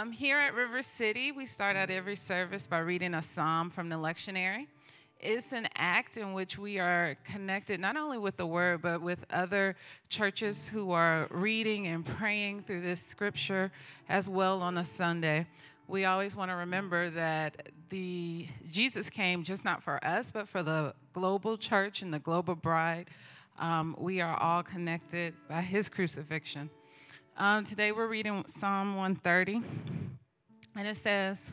Um, here at River City, we start out every service by reading a psalm from the lectionary. It's an act in which we are connected not only with the word, but with other churches who are reading and praying through this scripture as well on a Sunday. We always want to remember that the Jesus came just not for us, but for the global church and the global bride. Um, we are all connected by his crucifixion. Um, today we're reading Psalm 130, and it says,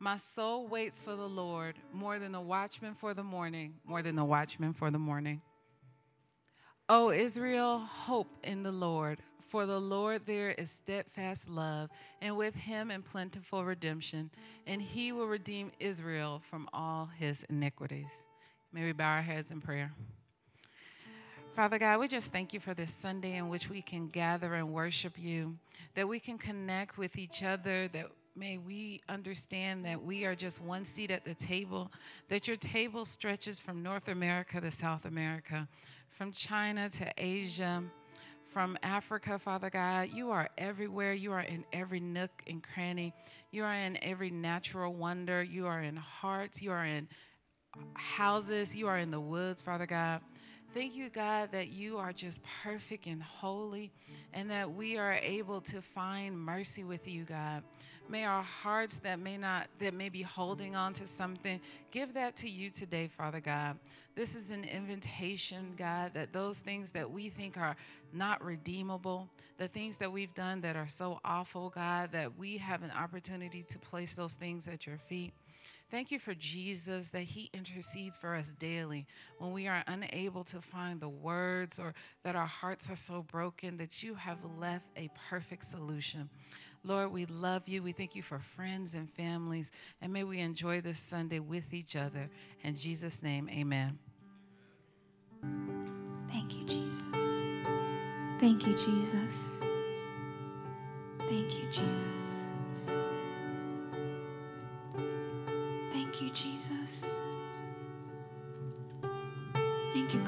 My soul waits for the Lord more than the watchman for the morning, more than the watchman for the morning. O Israel, hope in the Lord, for the Lord there is steadfast love, and with him in plentiful redemption, and he will redeem Israel from all his iniquities. May we bow our heads in prayer. Father God, we just thank you for this Sunday in which we can gather and worship you, that we can connect with each other, that may we understand that we are just one seat at the table, that your table stretches from North America to South America, from China to Asia, from Africa, Father God. You are everywhere. You are in every nook and cranny. You are in every natural wonder. You are in hearts. You are in houses. You are in the woods, Father God. Thank you, God, that you are just perfect and holy and that we are able to find mercy with you, God. May our hearts that may not, that may be holding on to something, give that to you today, Father God. This is an invitation, God, that those things that we think are not redeemable, the things that we've done that are so awful, God, that we have an opportunity to place those things at your feet. Thank you for Jesus that He intercedes for us daily when we are unable to find the words or that our hearts are so broken that you have left a perfect solution. Lord, we love you. We thank you for friends and families. And may we enjoy this Sunday with each other. In Jesus' name, amen. Thank you, Jesus. Thank you, Jesus. Thank you, Jesus.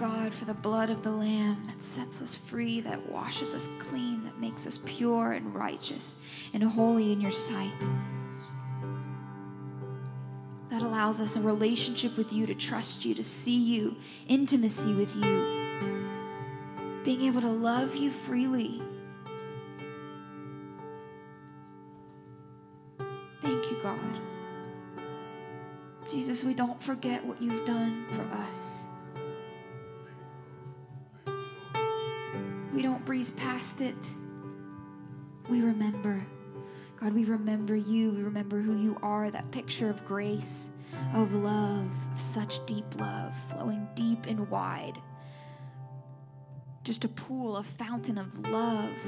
God, for the blood of the Lamb that sets us free, that washes us clean, that makes us pure and righteous and holy in your sight. That allows us a relationship with you, to trust you, to see you, intimacy with you, being able to love you freely. Thank you, God. Jesus, we don't forget what you've done for us. Don't past it. We remember. God, we remember you. We remember who you are, that picture of grace, of love, of such deep love, flowing deep and wide. Just a pool, a fountain of love.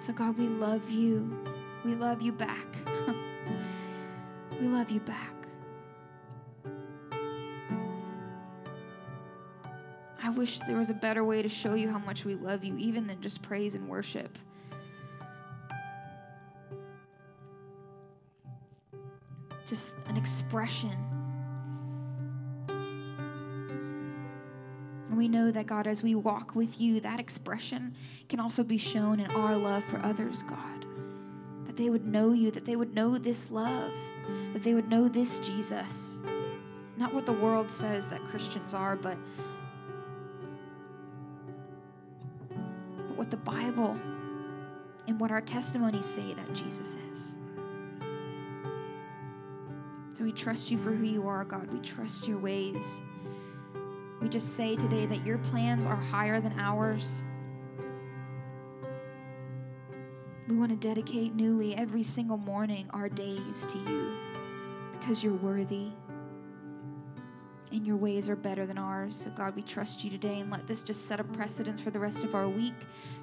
So, God, we love you. We love you back. we love you back. Wish there was a better way to show you how much we love you, even than just praise and worship. Just an expression. And we know that, God, as we walk with you, that expression can also be shown in our love for others, God. That they would know you, that they would know this love, that they would know this Jesus. Not what the world says that Christians are, but the Bible and what our testimonies say that Jesus is. So we trust you for who you are, God. We trust your ways. We just say today that your plans are higher than ours. We want to dedicate newly every single morning our days to you because you're worthy and your ways are better than ours. So, God, we trust you today and let this just set a precedence for the rest of our week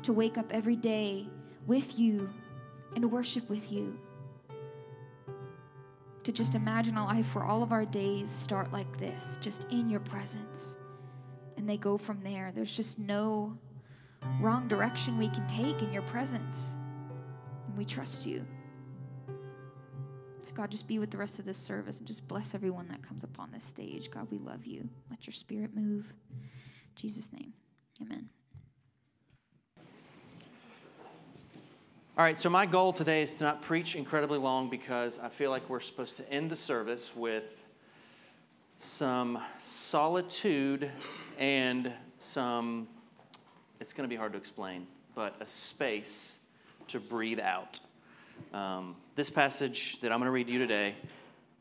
to wake up every day with you and worship with you. To just imagine a life where all of our days start like this, just in your presence, and they go from there. There's just no wrong direction we can take in your presence. And we trust you. So, God, just be with the rest of this service and just bless everyone that comes upon this stage. God, we love you. Let your spirit move. In Jesus' name, amen. All right, so my goal today is to not preach incredibly long because I feel like we're supposed to end the service with some solitude and some, it's going to be hard to explain, but a space to breathe out. Um, this passage that I'm going to read you today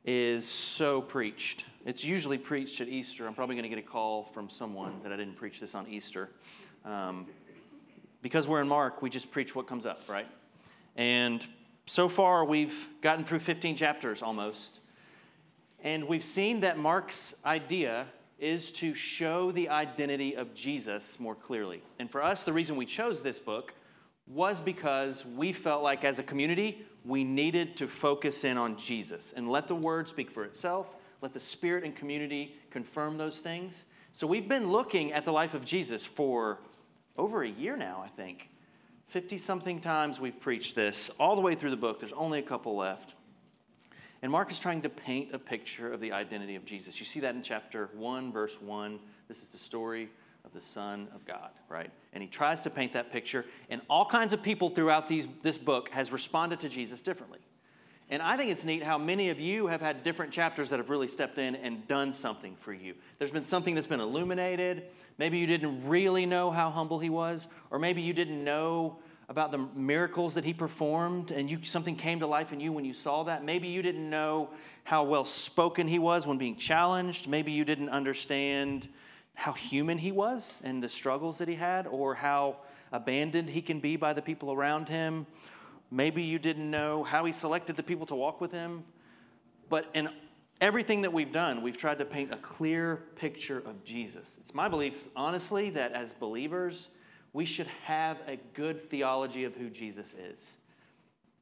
is so preached. It's usually preached at Easter. I'm probably going to get a call from someone that I didn't preach this on Easter. Um, because we're in Mark, we just preach what comes up, right? And so far, we've gotten through 15 chapters almost. And we've seen that Mark's idea is to show the identity of Jesus more clearly. And for us, the reason we chose this book was because we felt like as a community, we needed to focus in on Jesus and let the word speak for itself, let the spirit and community confirm those things. So we've been looking at the life of Jesus for over a year now, I think. 50 something times we've preached this, all the way through the book. There's only a couple left. And Mark is trying to paint a picture of the identity of Jesus. You see that in chapter 1, verse 1. This is the story of the Son of God, right? And he tries to paint that picture. And all kinds of people throughout these, this book has responded to Jesus differently. And I think it's neat how many of you have had different chapters that have really stepped in and done something for you. There's been something that's been illuminated. Maybe you didn't really know how humble he was, or maybe you didn't know about the miracles that he performed and you something came to life in you when you saw that. Maybe you didn't know how well spoken he was when being challenged. Maybe you didn't understand how human he was and the struggles that he had or how abandoned he can be by the people around him Maybe you didn't know how he selected the people to walk with him. But in everything that we've done, we've tried to paint a clear picture of Jesus. It's my belief, honestly, that as believers, we should have a good theology of who Jesus is.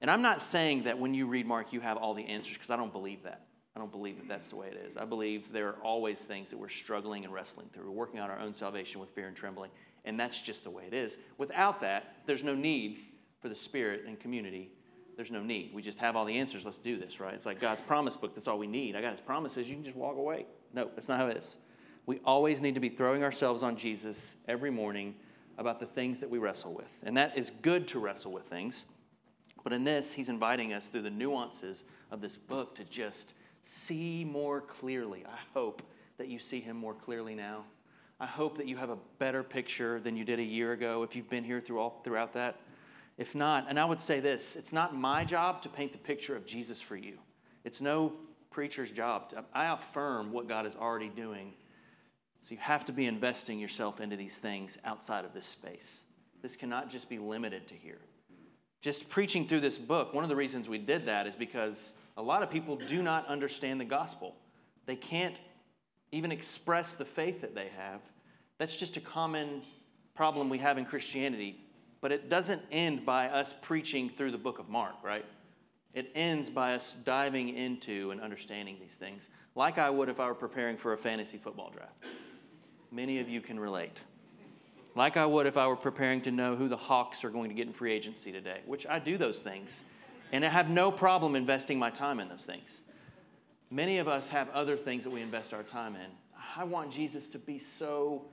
And I'm not saying that when you read Mark, you have all the answers, because I don't believe that. I don't believe that that's the way it is. I believe there are always things that we're struggling and wrestling through. We're working on our own salvation with fear and trembling, and that's just the way it is. Without that, there's no need for the Spirit and community, there's no need. We just have all the answers. Let's do this, right? It's like God's promise book. That's all we need. I got His promises. You can just walk away. No, that's not how it is. We always need to be throwing ourselves on Jesus every morning about the things that we wrestle with. And that is good to wrestle with things. But in this, He's inviting us through the nuances of this book to just see more clearly. I hope that you see Him more clearly now. I hope that you have a better picture than you did a year ago if you've been here through all, throughout that. If not, and I would say this it's not my job to paint the picture of Jesus for you. It's no preacher's job. I affirm what God is already doing. So you have to be investing yourself into these things outside of this space. This cannot just be limited to here. Just preaching through this book, one of the reasons we did that is because a lot of people do not understand the gospel. They can't even express the faith that they have. That's just a common problem we have in Christianity. But it doesn't end by us preaching through the book of Mark, right? It ends by us diving into and understanding these things, like I would if I were preparing for a fantasy football draft. Many of you can relate. Like I would if I were preparing to know who the Hawks are going to get in free agency today, which I do those things. And I have no problem investing my time in those things. Many of us have other things that we invest our time in. I want Jesus to be so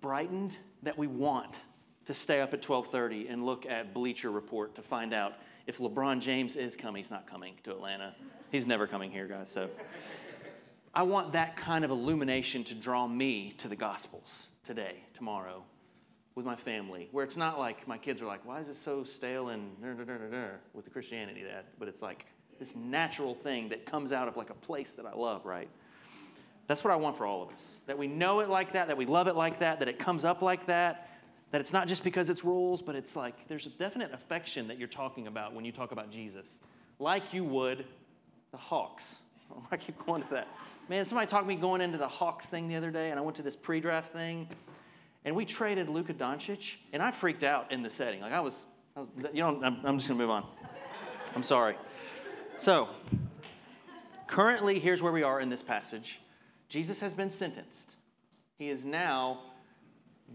brightened that we want to stay up at 12:30 and look at Bleacher Report to find out if LeBron James is coming. He's not coming to Atlanta. He's never coming here, guys. So I want that kind of illumination to draw me to the Gospels today, tomorrow, with my family, where it's not like my kids are like, why is it so stale and with the Christianity, Dad? But it's like this natural thing that comes out of like a place that I love, right? That's what I want for all of us. That we know it like that, that we love it like that, that it comes up like that, that it's not just because it's rules, but it's like there's a definite affection that you're talking about when you talk about Jesus, like you would the Hawks. I keep going to that. Man, somebody talked me going into the Hawks thing the other day, and I went to this pre draft thing, and we traded Luka Doncic, and I freaked out in the setting. Like I was, I was you know, I'm, I'm just gonna move on. I'm sorry. So, currently, here's where we are in this passage Jesus has been sentenced. He is now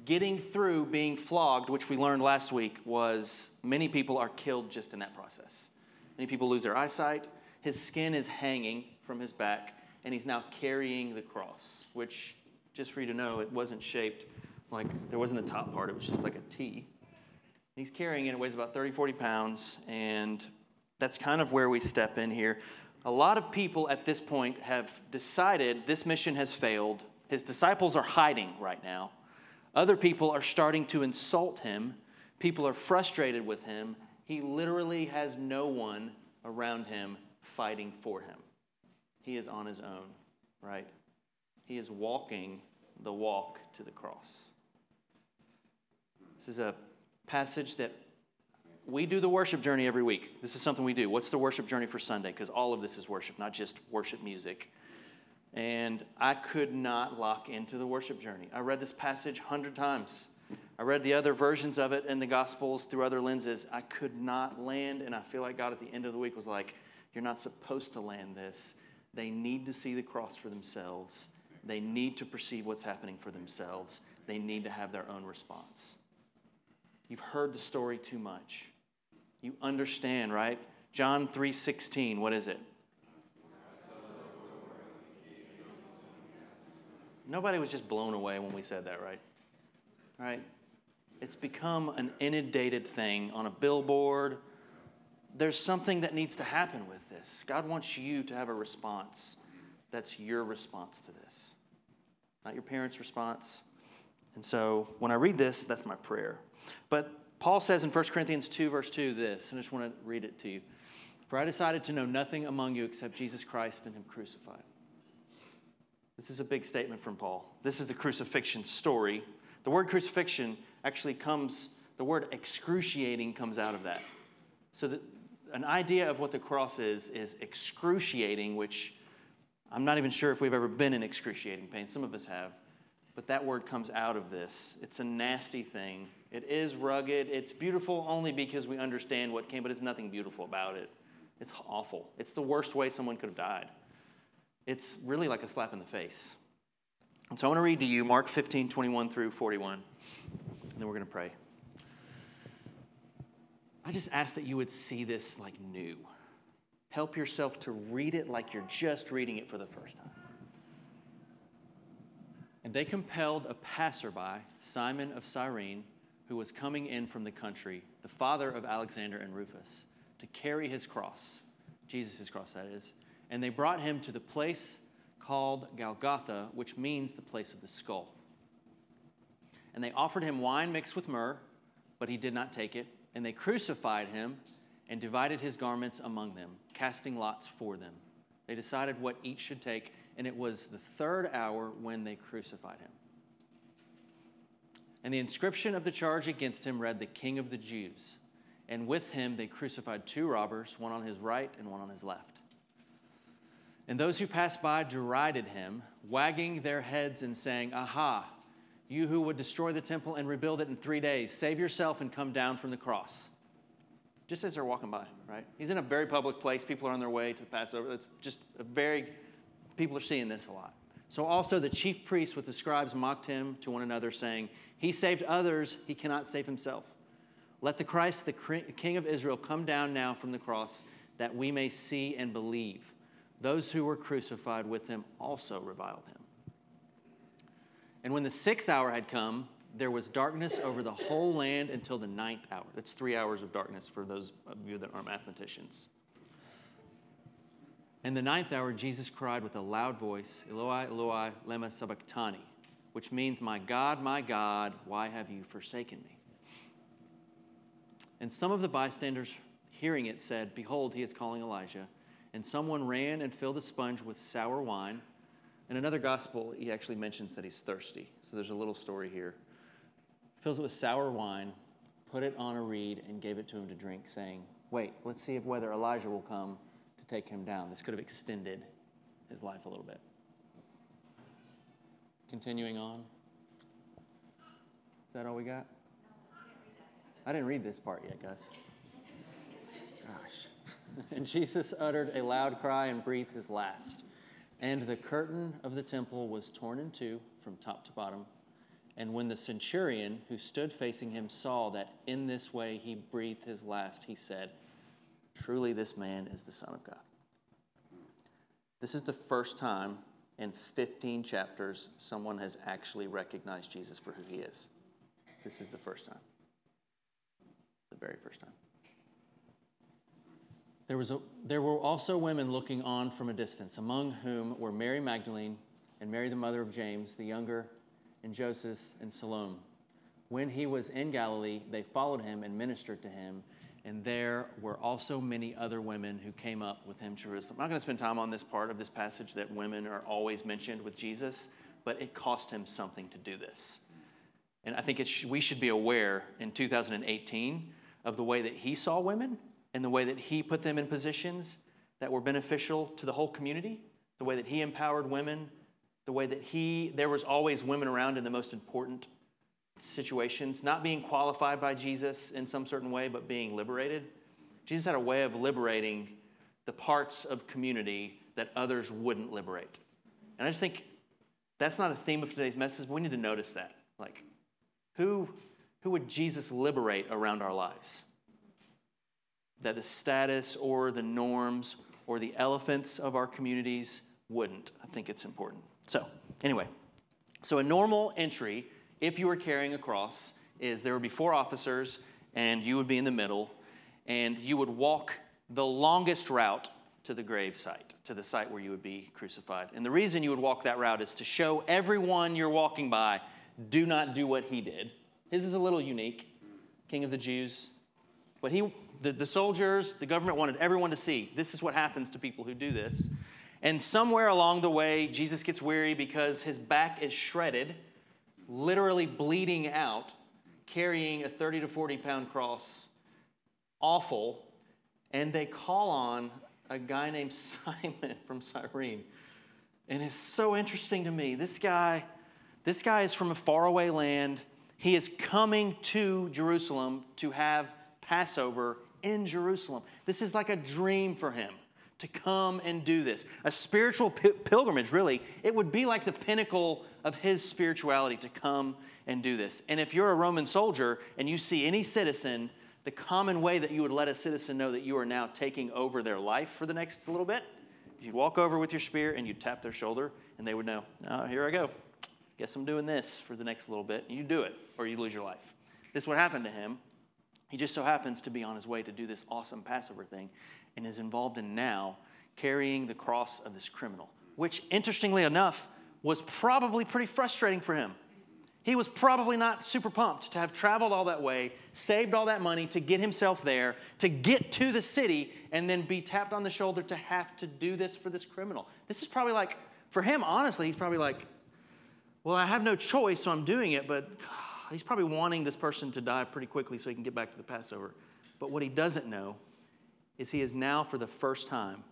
getting through being flogged, which we learned last week was many people are killed just in that process. Many people lose their eyesight. His skin is hanging from his back, and he's now carrying the cross, which, just for you to know, it wasn't shaped like there wasn't a top part, it was just like a T. He's carrying it, it weighs about 30, 40 pounds, and that's kind of where we step in here. A lot of people at this point have decided this mission has failed. His disciples are hiding right now. Other people are starting to insult him. People are frustrated with him. He literally has no one around him fighting for him. He is on his own, right? He is walking the walk to the cross. This is a passage that we do the worship journey every week. This is something we do. What's the worship journey for Sunday? Because all of this is worship, not just worship music. And I could not lock into the worship journey. I read this passage hundred times. I read the other versions of it in the Gospels through other lenses. I could not land, and I feel like God at the end of the week was like, You're not supposed to land this. They need to see the cross for themselves. They need to perceive what's happening for themselves. They need to have their own response. You've heard the story too much. You understand, right? John 3:16, what is it? Nobody was just blown away when we said that, right? Right? It's become an inundated thing on a billboard. There's something that needs to happen with this. God wants you to have a response that's your response to this, not your parents' response. And so when I read this, that's my prayer. But Paul says in 1 Corinthians 2, verse 2, this, and I just want to read it to you. For I decided to know nothing among you except Jesus Christ and Him crucified. This is a big statement from Paul. This is the crucifixion story. The word crucifixion actually comes, the word excruciating comes out of that. So, that an idea of what the cross is, is excruciating, which I'm not even sure if we've ever been in excruciating pain. Some of us have. But that word comes out of this. It's a nasty thing. It is rugged. It's beautiful only because we understand what came, but it's nothing beautiful about it. It's awful. It's the worst way someone could have died. It's really like a slap in the face. And so I want to read to you Mark 15, 21 through 41, and then we're going to pray. I just ask that you would see this like new. Help yourself to read it like you're just reading it for the first time. And they compelled a passerby, Simon of Cyrene, who was coming in from the country, the father of Alexander and Rufus, to carry his cross, Jesus' cross, that is. And they brought him to the place called Golgotha, which means the place of the skull. And they offered him wine mixed with myrrh, but he did not take it. And they crucified him and divided his garments among them, casting lots for them. They decided what each should take, and it was the third hour when they crucified him. And the inscription of the charge against him read, The King of the Jews. and with him they crucified two robbers, one on his right and one on his left. And those who passed by derided him, wagging their heads and saying, Aha, you who would destroy the temple and rebuild it in three days, save yourself and come down from the cross. Just as they're walking by, right? He's in a very public place. People are on their way to the Passover. It's just a very, people are seeing this a lot. So also the chief priests with the scribes mocked him to one another, saying, He saved others, he cannot save himself. Let the Christ, the King of Israel, come down now from the cross, that we may see and believe. Those who were crucified with him also reviled him. And when the sixth hour had come, there was darkness over the whole land until the ninth hour. That's three hours of darkness for those of you that aren't mathematicians. In the ninth hour, Jesus cried with a loud voice, Eloi, Eloi, lema sabachthani, which means, My God, my God, why have you forsaken me? And some of the bystanders, hearing it, said, Behold, he is calling Elijah. And someone ran and filled a sponge with sour wine. In another gospel, he actually mentions that he's thirsty. So there's a little story here. Fills it with sour wine, put it on a reed, and gave it to him to drink, saying, Wait, let's see if whether Elijah will come take him down. This could have extended his life a little bit. Continuing on. Is that all we got? I didn't read this part yet, guys. Gosh. and Jesus uttered a loud cry and breathed his last. And the curtain of the temple was torn in two from top to bottom. And when the centurion who stood facing him saw that in this way he breathed his last, he said, Truly, this man is the Son of God. This is the first time in 15 chapters someone has actually recognized Jesus for who he is. This is the first time. The very first time. There, was a, there were also women looking on from a distance, among whom were Mary Magdalene and Mary, the mother of James, the younger, and Joseph and Salome. When he was in Galilee, they followed him and ministered to him, and there were also many other women who came up with him to Jerusalem. I'm not going to spend time on this part of this passage that women are always mentioned with Jesus, but it cost him something to do this. And I think sh- we should be aware in 2018 of the way that he saw women and the way that he put them in positions that were beneficial to the whole community, the way that he empowered women, the way that he, there was always women around in the most important situations, not being qualified by Jesus in some certain way, but being liberated. Jesus had a way of liberating the parts of community that others wouldn't liberate. And I just think that's not a theme of today's message, but we need to notice that. Like, who, who would Jesus liberate around our lives? That the status or the norms or the elephants of our communities wouldn't. I think it's important. So, anyway, so a normal entry, if you were carrying a cross, is there would be four officers and you would be in the middle, and you would walk the longest route to the grave site, to the site where you would be crucified. And the reason you would walk that route is to show everyone you're walking by, do not do what he did. His is a little unique, King of the Jews. But he, the, the soldiers, the government wanted everyone to see this is what happens to people who do this. And somewhere along the way, Jesus gets weary because his back is shredded, literally bleeding out, carrying a 30 to 40 pound cross. Awful. And they call on a guy named Simon from Cyrene. And it's so interesting to me. This guy, this guy is from a faraway land. He is coming to Jerusalem to have Passover in Jerusalem. This is like a dream for him to come and do this. A spiritual pilgrimage, really. It would be like the pinnacle of his spirituality to come and do this. And if you're a Roman soldier and you see any citizen, the common way that you would let a citizen know that you are now taking over their life for the next little bit, is you'd walk over with your spear and you'd tap their shoulder, and they would know, oh, here I go. Guess I'm doing this for the next little bit. And you do it, or you lose your life. This is what happened to him. He just so happens to be on his way to do this awesome Passover thing and is involved in now carrying the cross of this criminal, which, interestingly enough, was probably pretty frustrating for him. He was probably not super pumped to have traveled all that way, saved all that money to get himself there, to get to the city, and then be tapped on the shoulder to have to do this for this criminal. This is probably like, for him, honestly, he's probably like, well, I have no choice, so I'm doing it, but he's probably wanting this person to die pretty quickly so he can get back to the Passover. But what he doesn't know is he is now, for the first time,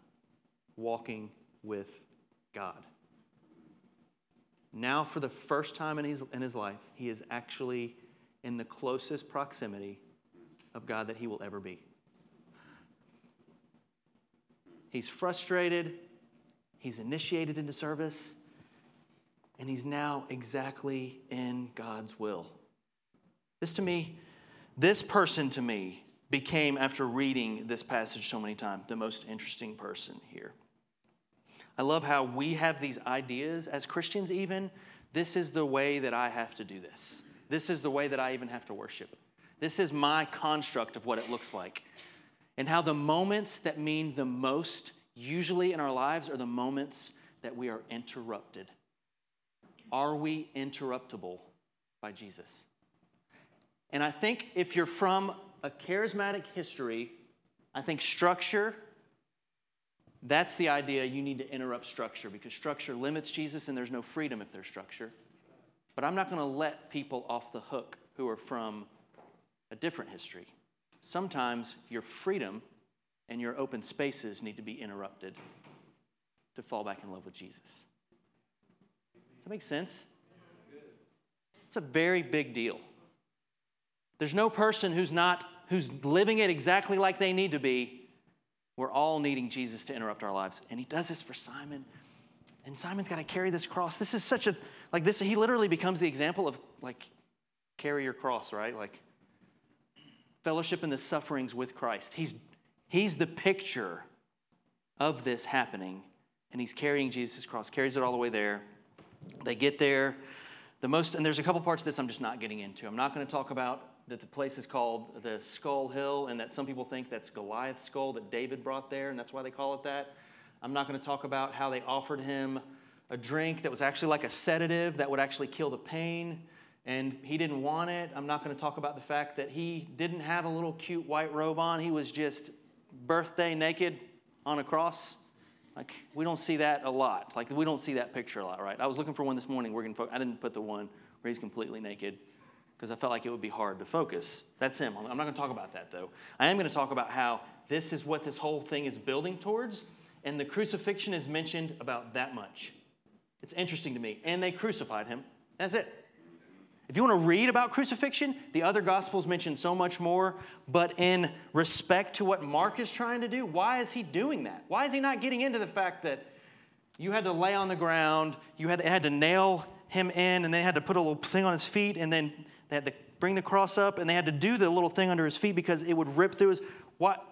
walking with God. Now, for the first time in his, in his life, he is actually in the closest proximity of God that he will ever be. He's frustrated, he's initiated into service, and he's now exactly in God's will. This to me, this person to me became, after reading this passage so many times, the most interesting person here. I love how we have these ideas as Christians, even. This is the way that I have to do this. This is the way that I even have to worship. This is my construct of what it looks like. And how the moments that mean the most, usually in our lives, are the moments that we are interrupted. Are we interruptible by Jesus? And I think if you're from a charismatic history, I think structure, that's the idea you need to interrupt structure because structure limits Jesus and there's no freedom if there's structure. But I'm not going to let people off the hook who are from a different history. Sometimes your freedom and your open spaces need to be interrupted to fall back in love with Jesus. Does that make sense? It's a very big deal. There's no person who's not who's living it exactly like they need to be. We're all needing Jesus to interrupt our lives. And he does this for Simon. And Simon's got to carry this cross. This is such a like this he literally becomes the example of like carry your cross, right? Like fellowship in the sufferings with Christ. He's he's the picture of this happening and he's carrying Jesus' cross. Carries it all the way there. They get there. The most and there's a couple parts of this I'm just not getting into. I'm not going to talk about that the place is called the Skull Hill, and that some people think that's Goliath's skull that David brought there, and that's why they call it that. I'm not going to talk about how they offered him a drink that was actually like a sedative that would actually kill the pain, and he didn't want it. I'm not going to talk about the fact that he didn't have a little cute white robe on, he was just birthday naked on a cross. Like, we don't see that a lot. Like, we don't see that picture a lot, right? I was looking for one this morning. We're gonna, I didn't put the one where he's completely naked because I felt like it would be hard to focus. That's him. I'm not going to talk about that though. I am going to talk about how this is what this whole thing is building towards, and the crucifixion is mentioned about that much. It's interesting to me. And they crucified him. That's it. If you want to read about crucifixion, the other gospels mention so much more, but in respect to what Mark is trying to do, why is he doing that? Why is he not getting into the fact that you had to lay on the ground, you had, had to nail him in, and they had to put a little thing on his feet, and then they had to bring the cross up and they had to do the little thing under his feet because it would rip through his what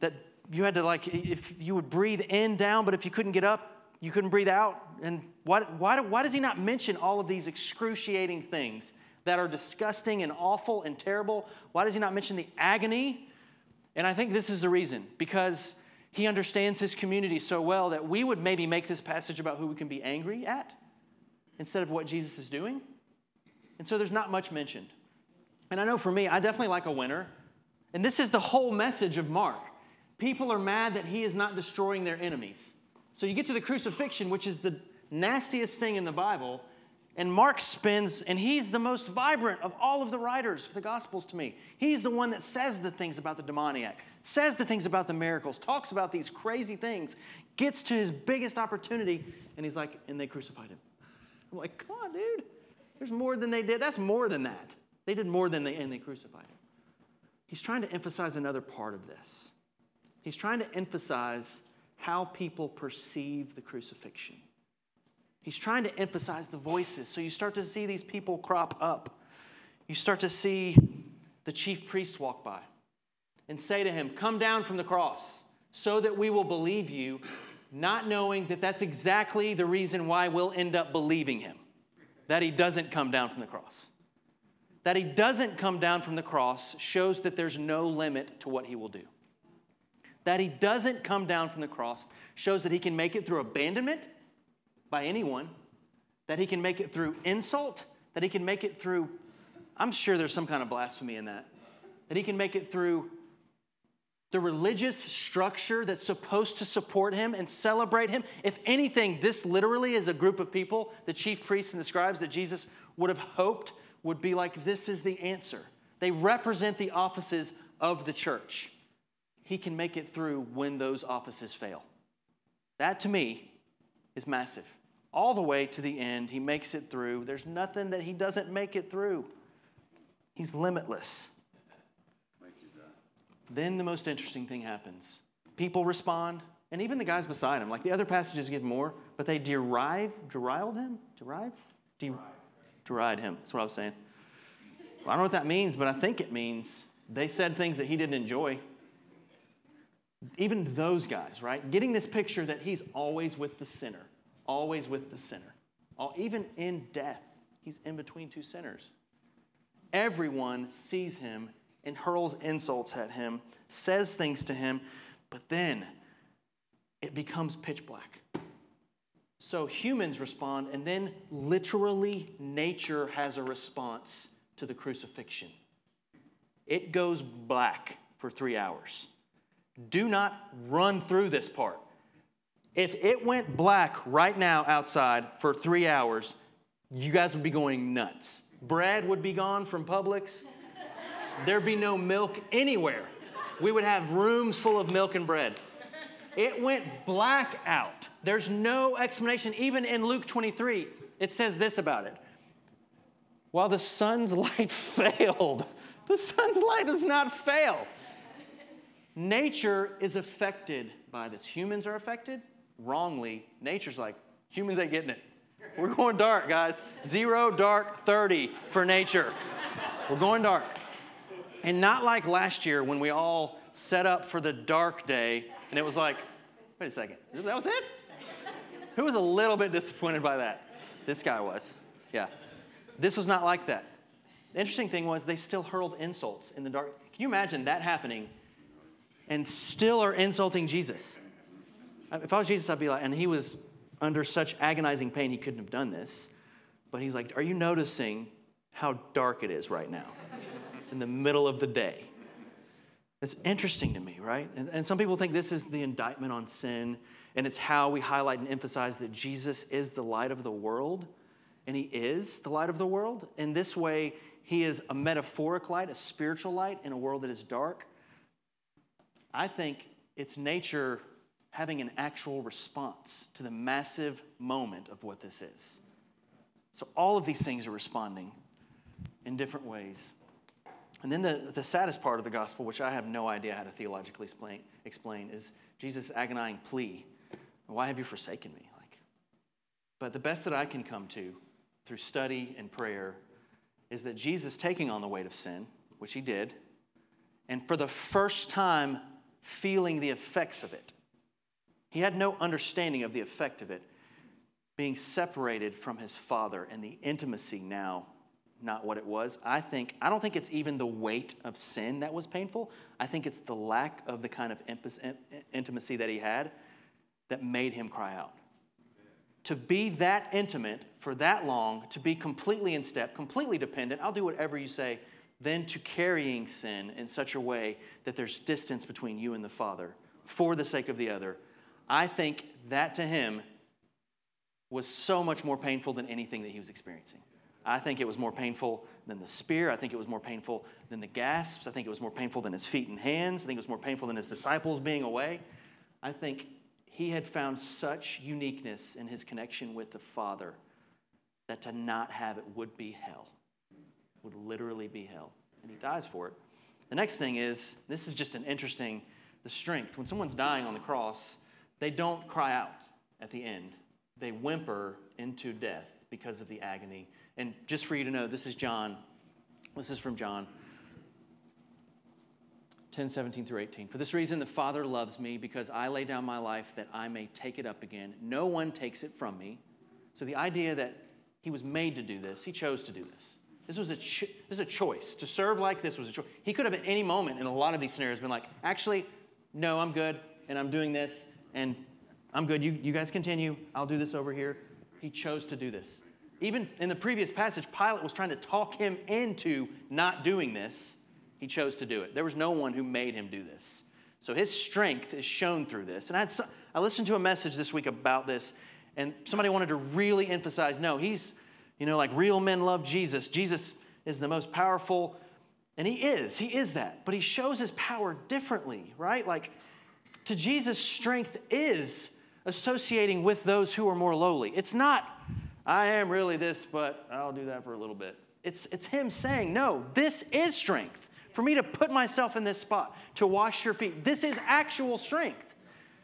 that you had to like if you would breathe in down but if you couldn't get up you couldn't breathe out. And why, why, why does he not mention all of these excruciating things that are disgusting and awful and terrible? Why does he not mention the agony? And i think this is the reason because he understands his community so well that we would maybe make this passage about who we can be angry at instead of what jesus is doing and so there's not much mentioned. And I know for me, I definitely like a winner. And this is the whole message of Mark. People are mad that he is not destroying their enemies. So you get to the crucifixion, which is the nastiest thing in the Bible, and Mark spins, and he's the most vibrant of all of the writers of the Gospels to me. He's the one that says the things about the demoniac, says the things about the miracles, talks about these crazy things, gets to his biggest opportunity, and he's like, and they crucified him. I'm like, come on, dude. There's more than they did. That's more than that. They did more than they, and they crucified him. He's trying to emphasize another part of this. He's trying to emphasize how people perceive the crucifixion. He's trying to emphasize the voices. So you start to see these people crop up. You start to see the chief priests walk by and say to him, Come down from the cross so that we will believe you, not knowing that that's exactly the reason why we'll end up believing him that he doesn't come down from the cross. That he doesn't come down from the cross shows that there's no limit to what he will do. That he doesn't come down from the cross shows that he can make it through abandonment by anyone, that he can make it through insult, that he can make it through, I'm sure there's some kind of blasphemy in that, that he can make it through the religious structure that's supposed to support him and celebrate him. If anything, this literally is a group of people, the chief priests and the scribes, that Jesus would have hoped would be like, this is the answer. They represent the offices of the church, he can make it through when those offices fail. That to me is massive. All the way to the end, he makes it through. There's nothing that he doesn't make it through. He's limitless. Then the most interesting thing happens. People respond, and even the guys beside him, like the other passages give more, but they derive, deriled him? Derived? De- deride him. That's what I was saying. Well, I don't know what that means, but I think it means they said things that he didn't enjoy. Even those guys, right? Getting this picture that he's always with the sinner, always with the sinner. All, even in death, he's in between two sinners. Everyone sees him and hurls insults at him, says things to him, but then it becomes pitch black. So humans respond, and then literally nature has a response to the crucifixion. It goes black for three hours. Do not run through this part. If it went black right now outside for three hours, you guys would be going nuts. Bread would be gone from Publix. There'd be no milk anywhere. We would have rooms full of milk and bread. It went black out. There's no explanation. Even in Luke 23, it says this about it. While the sun's light failed, the sun's light does not fail. Nature is affected by this. Humans are affected wrongly. Nature's like, humans ain't getting it. We're going dark, guys. Zero, dark, 30 for nature. We're going dark. And not like last year when we all set up for the dark day and it was like, wait a second, that was it? Who was a little bit disappointed by that? This guy was. Yeah. This was not like that. The interesting thing was they still hurled insults in the dark. Can you imagine that happening and still are insulting Jesus? Uh, if I was Jesus, I'd be like, and he was under such agonizing pain, he couldn't have done this. But he's like, Are you noticing how dark it is right now? In the middle of the day. It's interesting to me, right? And, and some people think this is the indictment on sin, and it's how we highlight and emphasize that Jesus is the light of the world, and he is the light of the world. In this way, he is a metaphoric light, a spiritual light in a world that is dark. I think it's nature having an actual response to the massive moment of what this is. So, all of these things are responding in different ways. And then the, the saddest part of the gospel, which I have no idea how to theologically explain, explain is Jesus' agonizing plea Why have you forsaken me? Like, but the best that I can come to through study and prayer is that Jesus taking on the weight of sin, which he did, and for the first time feeling the effects of it. He had no understanding of the effect of it, being separated from his Father and the intimacy now not what it was. I think I don't think it's even the weight of sin that was painful. I think it's the lack of the kind of intimacy that he had that made him cry out. To be that intimate for that long, to be completely in step, completely dependent, I'll do whatever you say, then to carrying sin in such a way that there's distance between you and the Father for the sake of the other. I think that to him was so much more painful than anything that he was experiencing. I think it was more painful than the spear. I think it was more painful than the gasps. I think it was more painful than his feet and hands. I think it was more painful than his disciples being away. I think he had found such uniqueness in his connection with the Father that to not have it would be hell, would literally be hell. And he dies for it. The next thing is this is just an interesting the strength. When someone's dying on the cross, they don't cry out at the end, they whimper into death because of the agony and just for you to know, this is John. This is from John 10, 17 through 18. For this reason, the Father loves me because I lay down my life that I may take it up again. No one takes it from me. So the idea that he was made to do this, he chose to do this. This was a, cho- this is a choice. To serve like this was a choice. He could have at any moment in a lot of these scenarios been like, actually, no, I'm good, and I'm doing this, and I'm good. You, you guys continue. I'll do this over here. He chose to do this. Even in the previous passage, Pilate was trying to talk him into not doing this. He chose to do it. There was no one who made him do this. So his strength is shown through this. And I, had, I listened to a message this week about this, and somebody wanted to really emphasize no, he's, you know, like real men love Jesus. Jesus is the most powerful And he is, he is that. But he shows his power differently, right? Like to Jesus, strength is associating with those who are more lowly. It's not, I am really this, but I'll do that for a little bit. It's, it's him saying, no, this is strength. For me to put myself in this spot, to wash your feet, this is actual strength.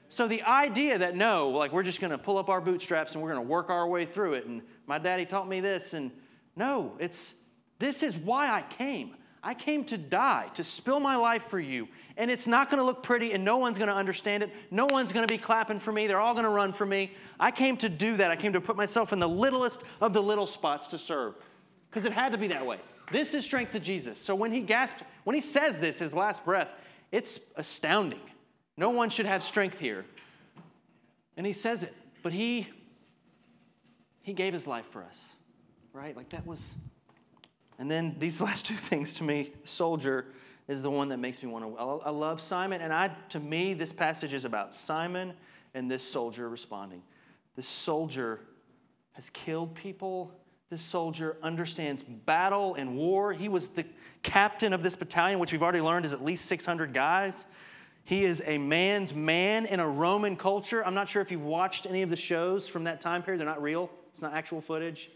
So the idea that no, like we're just gonna pull up our bootstraps and we're gonna work our way through it, and my daddy taught me this, and no, it's this is why I came. I came to die, to spill my life for you. And it's not going to look pretty, and no one's going to understand it. No one's going to be clapping for me. They're all going to run for me. I came to do that. I came to put myself in the littlest of the little spots to serve because it had to be that way. This is strength to Jesus. So when he gasped, when he says this, his last breath, it's astounding. No one should have strength here. And he says it, but he he gave his life for us. Right? Like that was and then these last two things to me, soldier is the one that makes me want to. I love Simon, and I, to me, this passage is about Simon and this soldier responding. This soldier has killed people. This soldier understands battle and war. He was the captain of this battalion, which we've already learned is at least 600 guys. He is a man's man in a Roman culture. I'm not sure if you've watched any of the shows from that time period. They're not real, it's not actual footage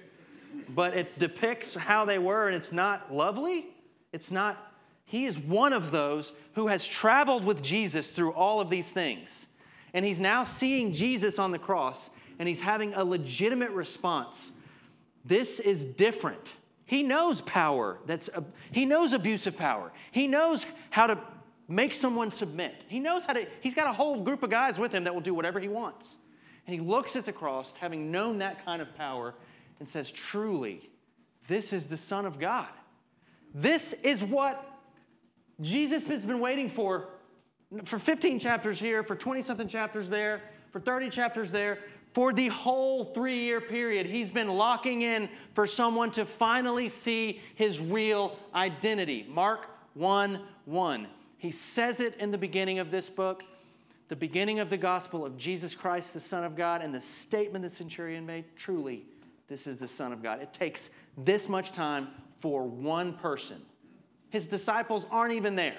but it depicts how they were, and it's not lovely. It's not, he is one of those who has traveled with Jesus through all of these things. And he's now seeing Jesus on the cross, and he's having a legitimate response. This is different. He knows power. That's a, he knows abusive power. He knows how to make someone submit. He knows how to. He's got a whole group of guys with him that will do whatever he wants. And he looks at the cross, having known that kind of power, and says, Truly, this is the Son of God. This is what Jesus has been waiting for for 15 chapters here, for 20 something chapters there, for 30 chapters there. For the whole three year period, he's been locking in for someone to finally see his real identity. Mark 1 1. He says it in the beginning of this book, the beginning of the gospel of Jesus Christ, the Son of God, and the statement the centurion made truly, this is the Son of God. It takes this much time for one person. His disciples aren't even there.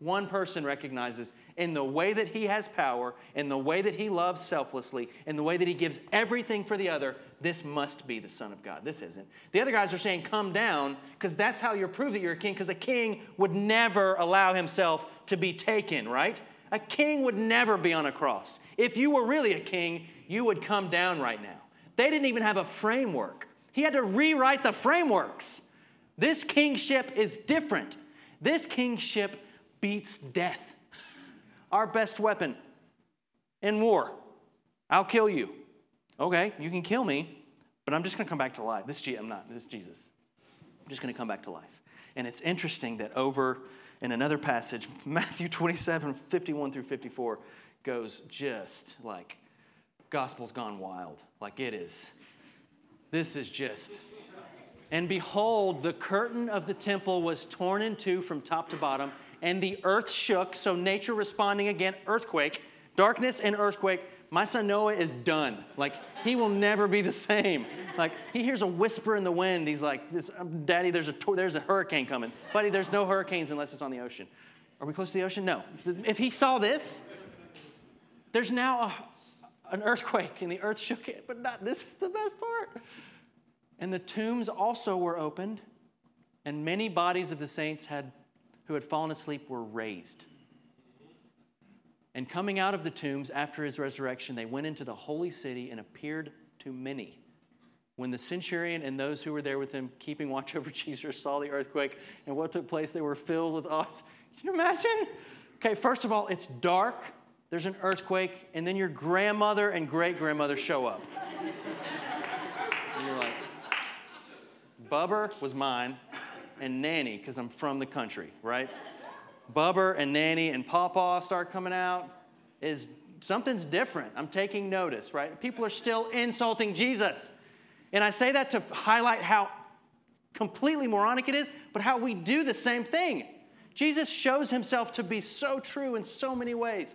One person recognizes in the way that he has power, in the way that he loves selflessly, in the way that he gives everything for the other, this must be the Son of God. This isn't. The other guys are saying, Come down, because that's how you prove that you're a king, because a king would never allow himself to be taken, right? A king would never be on a cross. If you were really a king, you would come down right now. They didn't even have a framework. He had to rewrite the frameworks. This kingship is different. This kingship beats death. Our best weapon in war. I'll kill you. Okay, you can kill me, but I'm just going to come back to life. This I'm not. This is Jesus. I'm just going to come back to life. And it's interesting that over in another passage, Matthew 27, 51 through 54, goes just like gospel's gone wild. Like it is. This is just. And behold, the curtain of the temple was torn in two from top to bottom, and the earth shook. So nature responding again, earthquake, darkness and earthquake. My son Noah is done. Like, he will never be the same. Like, he hears a whisper in the wind. He's like, um, Daddy, there's a, there's a hurricane coming. Buddy, there's no hurricanes unless it's on the ocean. Are we close to the ocean? No. If he saw this, there's now a, an earthquake and the earth shook it, but not this is the best part. And the tombs also were opened, and many bodies of the saints had who had fallen asleep were raised. And coming out of the tombs after his resurrection, they went into the holy city and appeared to many. When the centurion and those who were there with him, keeping watch over Jesus, saw the earthquake and what took place, they were filled with awe. Can you imagine? Okay, first of all, it's dark there's an earthquake, and then your grandmother and great grandmother show up. and you're like, Bubber was mine, and Nanny, because I'm from the country, right? Bubber and Nanny and Pawpaw start coming out. Is something's different. I'm taking notice, right? People are still insulting Jesus. And I say that to highlight how completely moronic it is, but how we do the same thing. Jesus shows himself to be so true in so many ways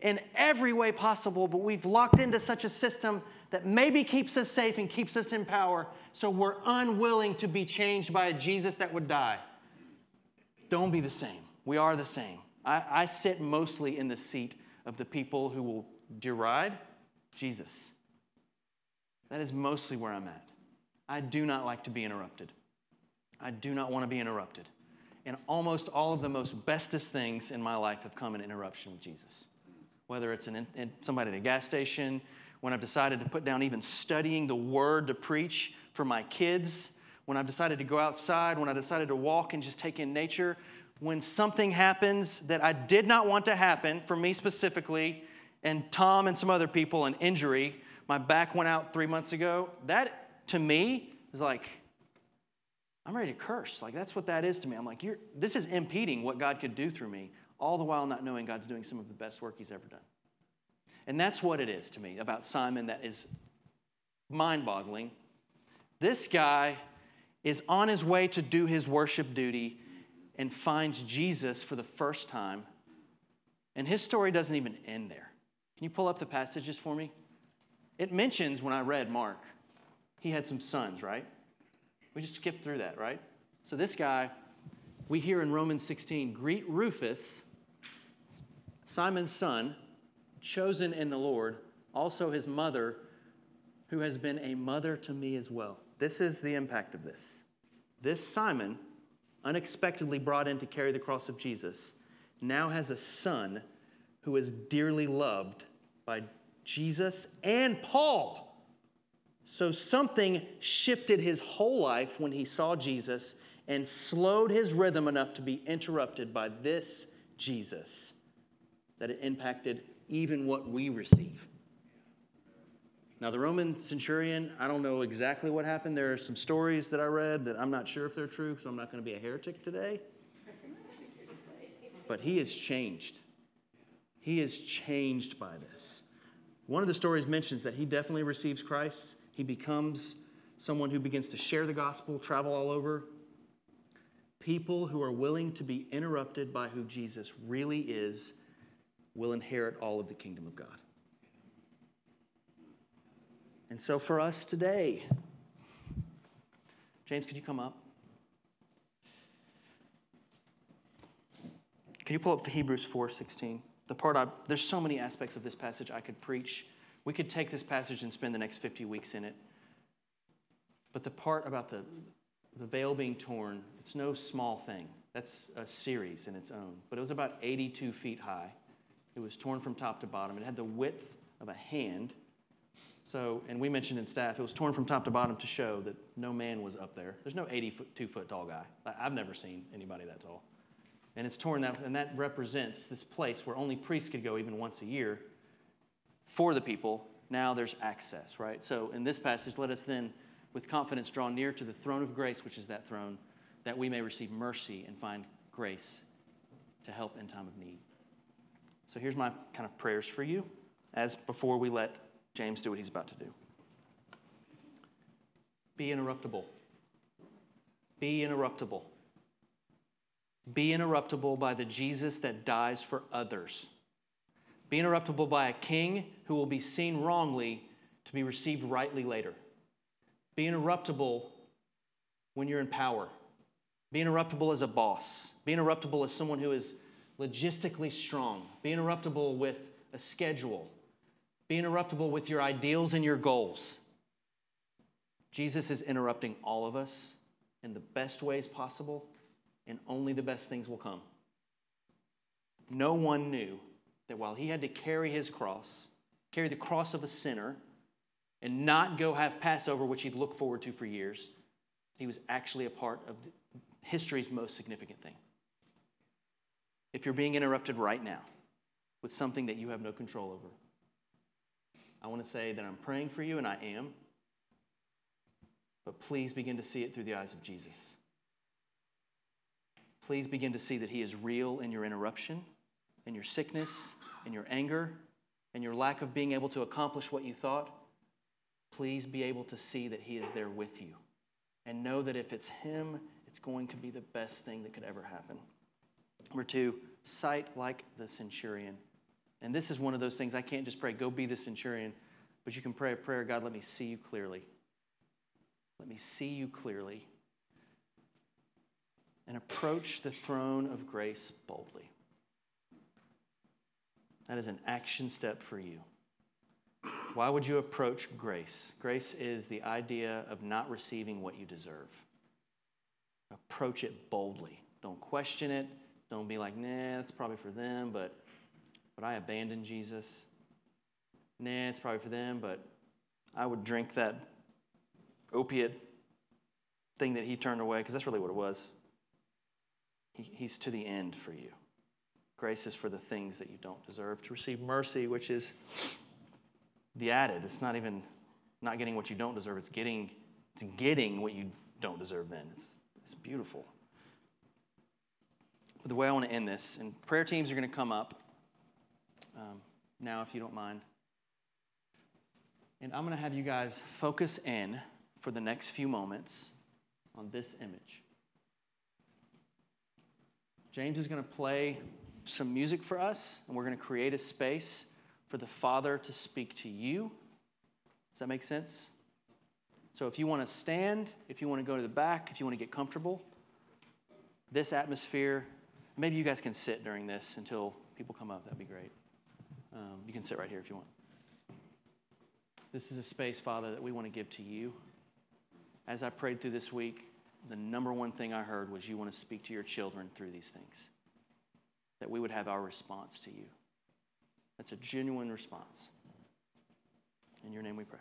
in every way possible, but we've locked into such a system that maybe keeps us safe and keeps us in power, so we're unwilling to be changed by a Jesus that would die. Don't be the same. We are the same. I, I sit mostly in the seat of the people who will deride Jesus. That is mostly where I'm at. I do not like to be interrupted. I do not want to be interrupted. And almost all of the most bestest things in my life have come in interruption with Jesus. Whether it's in somebody at a gas station, when I've decided to put down even studying the word to preach for my kids, when I've decided to go outside, when I decided to walk and just take in nature, when something happens that I did not want to happen, for me specifically, and Tom and some other people, an injury, my back went out three months ago, that to me is like, I'm ready to curse. Like, that's what that is to me. I'm like, You're, this is impeding what God could do through me, all the while not knowing God's doing some of the best work He's ever done. And that's what it is to me about Simon that is mind boggling. This guy is on his way to do his worship duty and finds Jesus for the first time. And his story doesn't even end there. Can you pull up the passages for me? It mentions when I read Mark, he had some sons, right? We just skipped through that, right? So this guy, we hear in Romans 16, greet Rufus, Simon's son, chosen in the Lord, also his mother, who has been a mother to me as well. This is the impact of this. This Simon, unexpectedly brought in to carry the cross of Jesus, now has a son who is dearly loved by Jesus and Paul. So something shifted his whole life when he saw Jesus and slowed his rhythm enough to be interrupted by this Jesus that it impacted even what we receive. Now, the Roman centurion, I don't know exactly what happened. There are some stories that I read that I'm not sure if they're true, so I'm not going to be a heretic today. But he is changed. He is changed by this. One of the stories mentions that he definitely receives Christ. He becomes someone who begins to share the gospel, travel all over. People who are willing to be interrupted by who Jesus really is will inherit all of the kingdom of God. And so for us today, James, could you come up? Can you pull up Hebrews 4:16? The part I, there's so many aspects of this passage I could preach. We could take this passage and spend the next 50 weeks in it. But the part about the, the veil being torn, it's no small thing. That's a series in its own. But it was about 82 feet high. It was torn from top to bottom. It had the width of a hand. So, and we mentioned in staff, it was torn from top to bottom to show that no man was up there. There's no 82 foot tall guy. I've never seen anybody that tall. And it's torn that, and that represents this place where only priests could go even once a year for the people. Now there's access, right? So in this passage, let us then, with confidence, draw near to the throne of grace, which is that throne, that we may receive mercy and find grace to help in time of need. So here's my kind of prayers for you as before we let James do what he's about to do. Be interruptible. Be interruptible. Be interruptible by the Jesus that dies for others. Be interruptible by a king who will be seen wrongly to be received rightly later. Be interruptible when you're in power. Be interruptible as a boss. Be interruptible as someone who is logistically strong. Be interruptible with a schedule. Be interruptible with your ideals and your goals. Jesus is interrupting all of us in the best ways possible, and only the best things will come. No one knew that while he had to carry his cross, carry the cross of a sinner, and not go have Passover, which he'd looked forward to for years, he was actually a part of history's most significant thing. If you're being interrupted right now with something that you have no control over, I want to say that I'm praying for you, and I am. But please begin to see it through the eyes of Jesus. Please begin to see that He is real in your interruption, in your sickness, in your anger, in your lack of being able to accomplish what you thought. Please be able to see that He is there with you. And know that if it's Him, it's going to be the best thing that could ever happen. Number two, sight like the centurion. And this is one of those things I can't just pray, go be the centurion, but you can pray a prayer God, let me see you clearly. Let me see you clearly. and approach the throne of grace boldly. That is an action step for you. Why would you approach grace? Grace is the idea of not receiving what you deserve. Approach it boldly. Don't question it. Don't be like, nah, that's probably for them, but, but I abandoned Jesus. Nah, it's probably for them, but I would drink that opiate thing that he turned away, because that's really what it was. He, he's to the end for you. Grace is for the things that you don't deserve. To receive mercy, which is the added. It's not even not getting what you don't deserve, it's getting, it's getting what you don't deserve then. It's, it's beautiful. The way I want to end this, and prayer teams are going to come up um, now, if you don't mind. And I'm going to have you guys focus in for the next few moments on this image. James is going to play some music for us, and we're going to create a space for the Father to speak to you. Does that make sense? So if you want to stand, if you want to go to the back, if you want to get comfortable, this atmosphere, maybe you guys can sit during this until people come up. That'd be great. Um, you can sit right here if you want. This is a space, Father, that we want to give to you. As I prayed through this week, the number one thing I heard was you want to speak to your children through these things, that we would have our response to you. That's a genuine response. In your name we pray.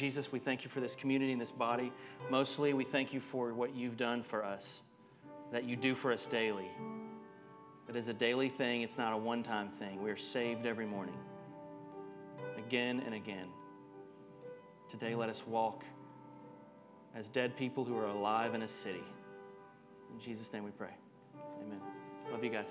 Jesus, we thank you for this community and this body. Mostly, we thank you for what you've done for us, that you do for us daily. It is a daily thing, it's not a one time thing. We are saved every morning, again and again. Today, let us walk as dead people who are alive in a city. In Jesus' name we pray. Amen. Love you guys.